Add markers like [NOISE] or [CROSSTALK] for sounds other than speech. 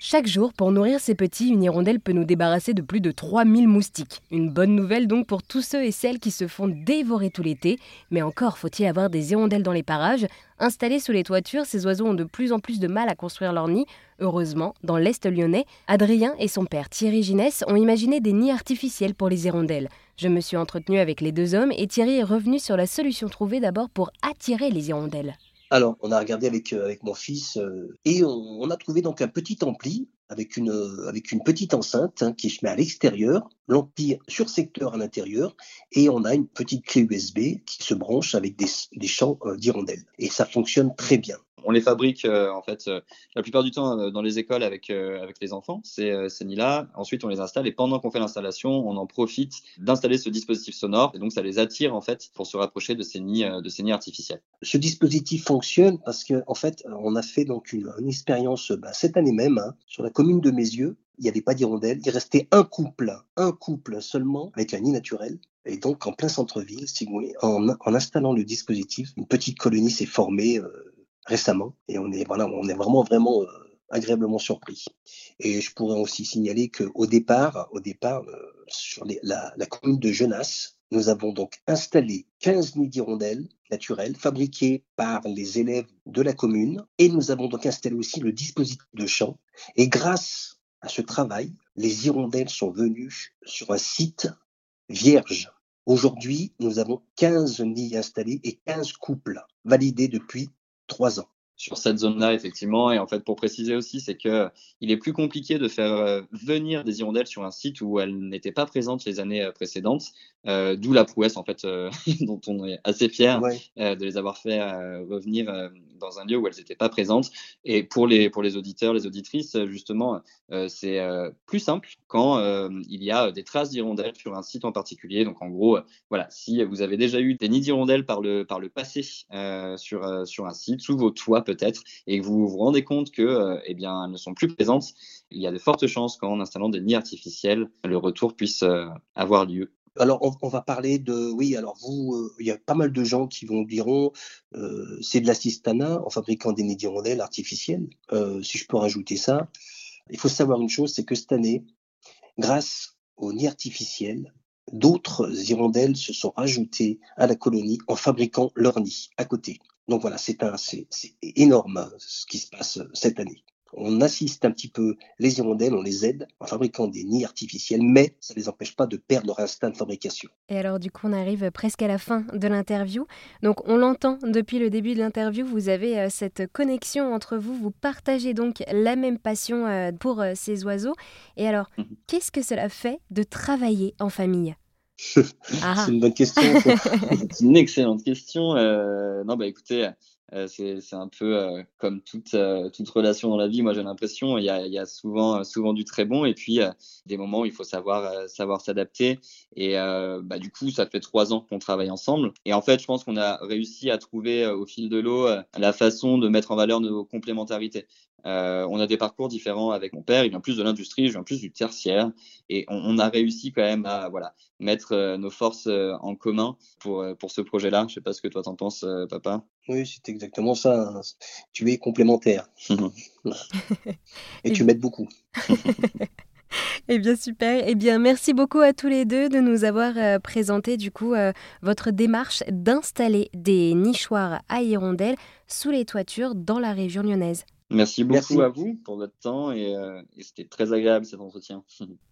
Chaque jour, pour nourrir ses petits, une hirondelle peut nous débarrasser de plus de 3000 moustiques. Une bonne nouvelle donc pour tous ceux et celles qui se font dévorer tout l'été. Mais encore faut-il avoir des hirondelles dans les parages. Installés sous les toitures, ces oiseaux ont de plus en plus de mal à construire leur nid. Heureusement, dans l'Est lyonnais, Adrien et son père Thierry Ginès ont imaginé des nids artificiels pour les hirondelles. Je me suis entretenu avec les deux hommes et Thierry est revenu sur la solution trouvée d'abord pour attirer les hirondelles. Alors, on a regardé avec, euh, avec mon fils euh, et on, a trouvé donc un petit ampli avec une, euh, avec une petite enceinte hein, qui se met à l'extérieur, l'ampli sur secteur à l'intérieur, et on a une petite clé USB qui se branche avec des, des champs d'hirondelles. Et ça fonctionne très bien. On les fabrique euh, en fait euh, la plupart du temps euh, dans les écoles avec avec les enfants. Ces, ces nids-là. Ensuite, on les installe et pendant qu'on fait l'installation, on en profite d'installer ce dispositif sonore et donc ça les attire en fait pour se rapprocher de ces nids de ces nids artificiels. Ce dispositif fonctionne parce que en fait, on a fait donc une, expérience bah, cette année même hein, sur la commune de Mézieux. Il n'y avait pas d'hirondelles. Il restait un couple, un couple seulement avec un nid naturel. Et donc, en plein centre-ville, en, en, installant le dispositif, une petite colonie s'est formée récemment et on est voilà, on est vraiment vraiment euh, agréablement surpris. Et je pourrais aussi signaler qu'au départ, au départ, euh, sur la, la, commune de Genasse, nous avons donc installé 15 nids d'hirondelles naturelles fabriqués par les élèves de la commune et nous avons donc installé aussi le dispositif de champ. Et grâce à ce travail, les hirondelles sont venues sur un site vierge. Aujourd'hui, nous avons 15 nids installés et 15 couples validés depuis trois ans sur cette zone-là, effectivement. Et en fait, pour préciser aussi, c'est que il est plus compliqué de faire euh, venir des hirondelles sur un site où elles n'étaient pas présentes les années euh, précédentes, euh, d'où la prouesse, en fait, [LAUGHS] dont on est assez fier de les avoir fait revenir dans un lieu où elles n'étaient pas présentes. Et pour les, pour les auditeurs, les auditrices, justement, c'est plus simple quand il y a des traces d'hirondelles sur un site en particulier. Donc, en gros, voilà, si vous avez déjà eu des nids d'hirondelles par le, par le passé sur, sur un site, sous vos toits, peut-être, et que vous vous rendez compte que, euh, eh bien, elles ne sont plus présentes, il y a de fortes chances qu'en installant des nids artificiels, le retour puisse euh, avoir lieu. Alors, on, va parler de, oui, alors vous, euh, il y a pas mal de gens qui vont diront, c'est de l'assistana en fabriquant des nids d'hirondelles artificiels. si je peux rajouter ça, il faut savoir une chose, c'est que cette année, grâce aux nids artificiels, d'autres hirondelles se sont rajoutées à la colonie en fabriquant leurs nids à côté. Donc voilà, c'est énorme ce qui se passe euh, cette année. On assiste un petit peu les hirondelles, on les aide en fabriquant des nids artificiels, mais ça ne les empêche pas de perdre leur instinct de fabrication. Et alors du coup, on arrive presque à la fin de l'interview. Donc on l'entend depuis le début de l'interview, vous avez euh, cette connexion entre vous, vous partagez donc la même passion euh, pour ces oiseaux. Et alors, mhm. qu'est-ce que cela fait de travailler en famille? [LAUGHS] Ah. C'est une bonne question. [LAUGHS] c'est une excellente question. Euh, non, bah écoutez, euh, c'est un peu euh, comme toute, toute relation dans la vie. Moi, j'ai l'impression il y a, y a, souvent, souvent du très bon et puis des moments où il faut savoir savoir s'adapter. Et bah, du coup, ça fait trois ans qu'on travaille ensemble. Et en fait, je pense qu'on a réussi à trouver au fil de l'eau la façon de mettre en valeur nos complémentarités. Euh, on a des parcours différents avec mon père. Il vient plus de l'industrie, je viens plus du tertiaire. Et on, a réussi quand même à voilà, mettre euh, nos forces euh, en commun pour, pour ce projet-là. Je sais pas ce que toi t'en penses, papa. Oui, c'est exactement ça. Hein. Tu es complémentaire. [LAUGHS] Et tu m'aides beaucoup. [LAUGHS] Eh bien super. Eh bien merci beaucoup à tous les deux de nous avoir présenté du coup votre démarche d'installer des nichoirs à hirondelles sous les toitures dans la région lyonnaise. Merci beaucoup à vous pour votre temps et, euh, et c'était très agréable cet entretien. [LAUGHS]